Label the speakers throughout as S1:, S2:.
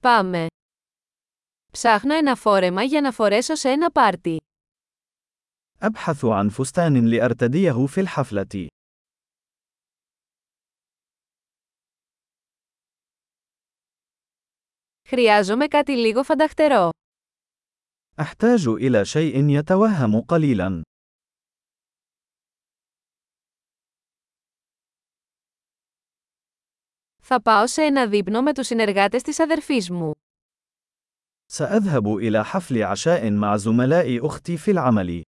S1: Πάμε. Ψάχνω ένα φόρεμα για να φορέσω σε ένα πάρτι.
S2: أبحث عن فستان لأرتديه في الحفلة.
S1: Χρειάζομαι κάτι λίγο φανταχτερό.
S2: أحتاج إلى شيء يتوهم قليلا.
S1: Θα πάω σε ένα δείπνο με τους συνεργάτες της αδερφής μου.
S2: سأذهب إلى حفل عشاء مع زملاء أختي في العمل.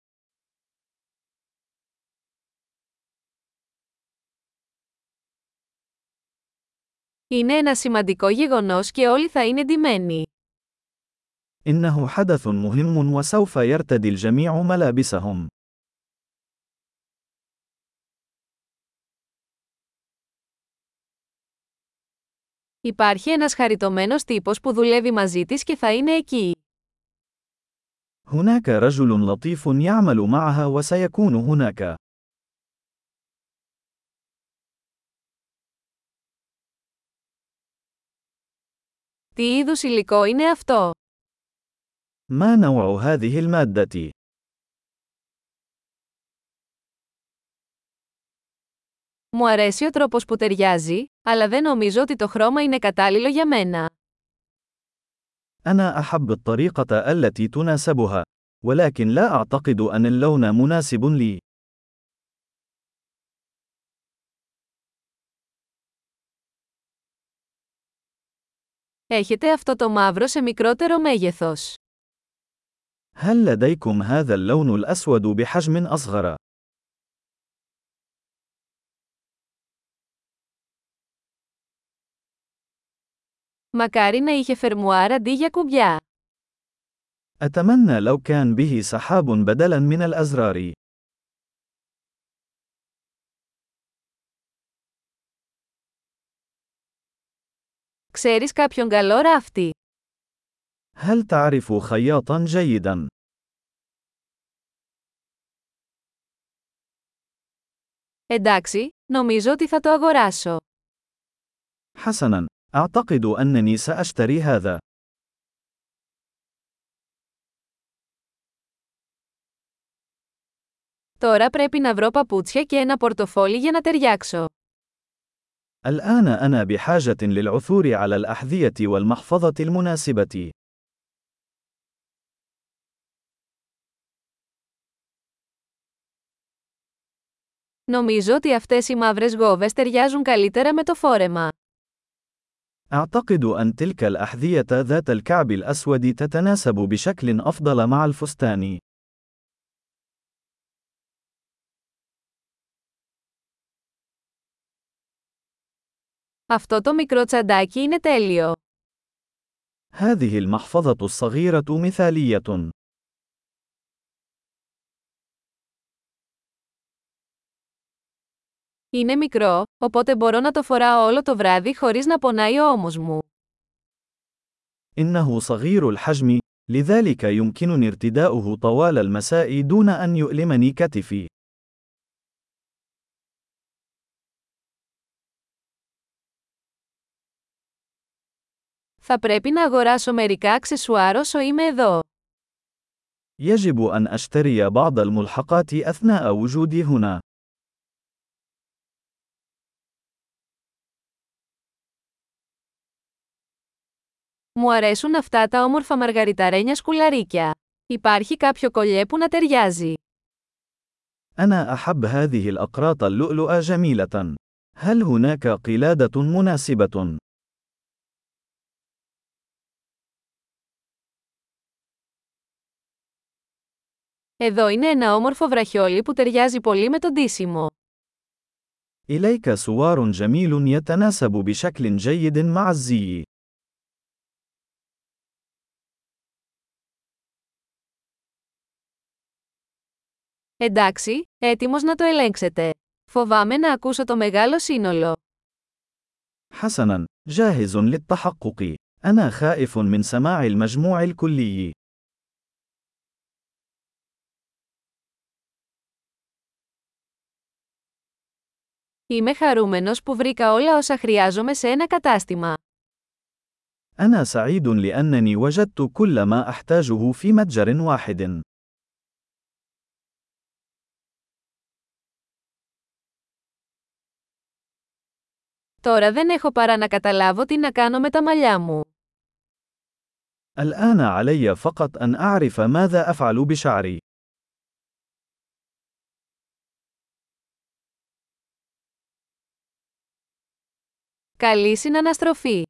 S1: Είναι ένα σημαντικό γεγονός και όλοι θα είναι ντυμένοι.
S2: إنه حدث مهم وسوف يرتدي الجميع ملابسهم.
S1: Υπάρχει ένας χαριτωμένος τύπος που δουλεύει μαζί της και θα είναι εκεί.
S2: هناك رجل لطيف يعمل معها وسيكون هناك.
S1: Τι είδους υλικό είναι αυτό?
S2: ما نوع هذه المادة؟
S1: Μου αρέσει ο τρόπος που ταιριάζει, αλλά δεν νομίζω ότι το χρώμα είναι κατάλληλο για μένα.
S2: أنا أحب الطريقة التي تناسبها، ولكن لا أعتقد أن اللون مناسب لي.
S1: Έχετε αυτό το μαύρο σε μικρότερο μέγεθος.
S2: هل لديكم هذا اللون الأسود بحجم أصغر؟
S1: Μακάρι να είχε φερμουάρ αντί για κουμπιά.
S2: أتمنى لو كان به سحاب بدلاً من الأزرار.
S1: Ξέρεις κάποιον καλό ράφτη.
S2: هل تعرف خياطاً جيداً؟
S1: Εντάξει, νομίζω ότι θα το αγοράσω.
S2: حسناً، أعتقد أنني سأشتري هذا.
S1: Τώρα πρέπει να βρω παπούτσια και ένα πορτοφόλι για να ταιριάξω.
S2: الآن أنا بحاجة للعثور على الأحذية والمحفظة المناسبة.
S1: Νομίζω ότι αυτές οι μαύρες γόβες ταιριάζουν καλύτερα με το φόρεμα.
S2: أعتقد أن تلك الأحذية ذات الكعب الأسود تتناسب بشكل أفضل مع الفستان.
S1: Αυτό το μικρό τσαντάκι είναι τέλειο.
S2: هذه المحفظة الصغيرة مثالية.
S1: Είναι μικρό, οπότε μπορώ να το φοράω όλο το βράδυ χωρίς να πονάει ο ώμος μου.
S2: إنه صغير الحجم، لذلك يمكنني ارتداؤه طوال المساء دون أن يؤلمني كتفي.
S1: Θα πρέπει να αγοράσω μερικά αξεσουάρ όσο είμαι εδώ.
S2: يجب أن أشتري بعض الملحقات أثناء وجودي هنا.
S1: Μου αρέσουν αυτά τα όμορφα μαργαριταρένια σκουλαρίκια. Υπάρχει κάποιο κολλιέ που να ταιριάζει.
S2: أنا أحب هذه الأقراط اللؤلؤة جميلة. هل هناك قلادة مناسبة؟
S1: Εδώ είναι ένα όμορφο βραχιόλι που ταιριάζει πολύ με τον ντύσιμο.
S2: إليك سوار جميل يتناسب بشكل جيد مع الزي.
S1: Εντάξει, έτοιμος να το ελέγξετε. Φοβάμαι να ακούσω το μεγάλο σύνολο.
S2: حسناً، جاهز للتحقق. أنا خائف من سماع المجموع الكلي.
S1: Είμαι χαρούμενος που βρήκα όλα όσα χρειάζομαι σε ένα κατάστημα.
S2: أنا سعيد لأنني وجدت كل ما أحتاجه في متجر واحد.
S1: Τώρα δεν έχω παρά να καταλάβω τι να κάνω με τα μαλλιά μου.
S2: الآن علي فقط أن أعرف ماذا أفعل بشعري.
S1: Καλή συναναστροφή!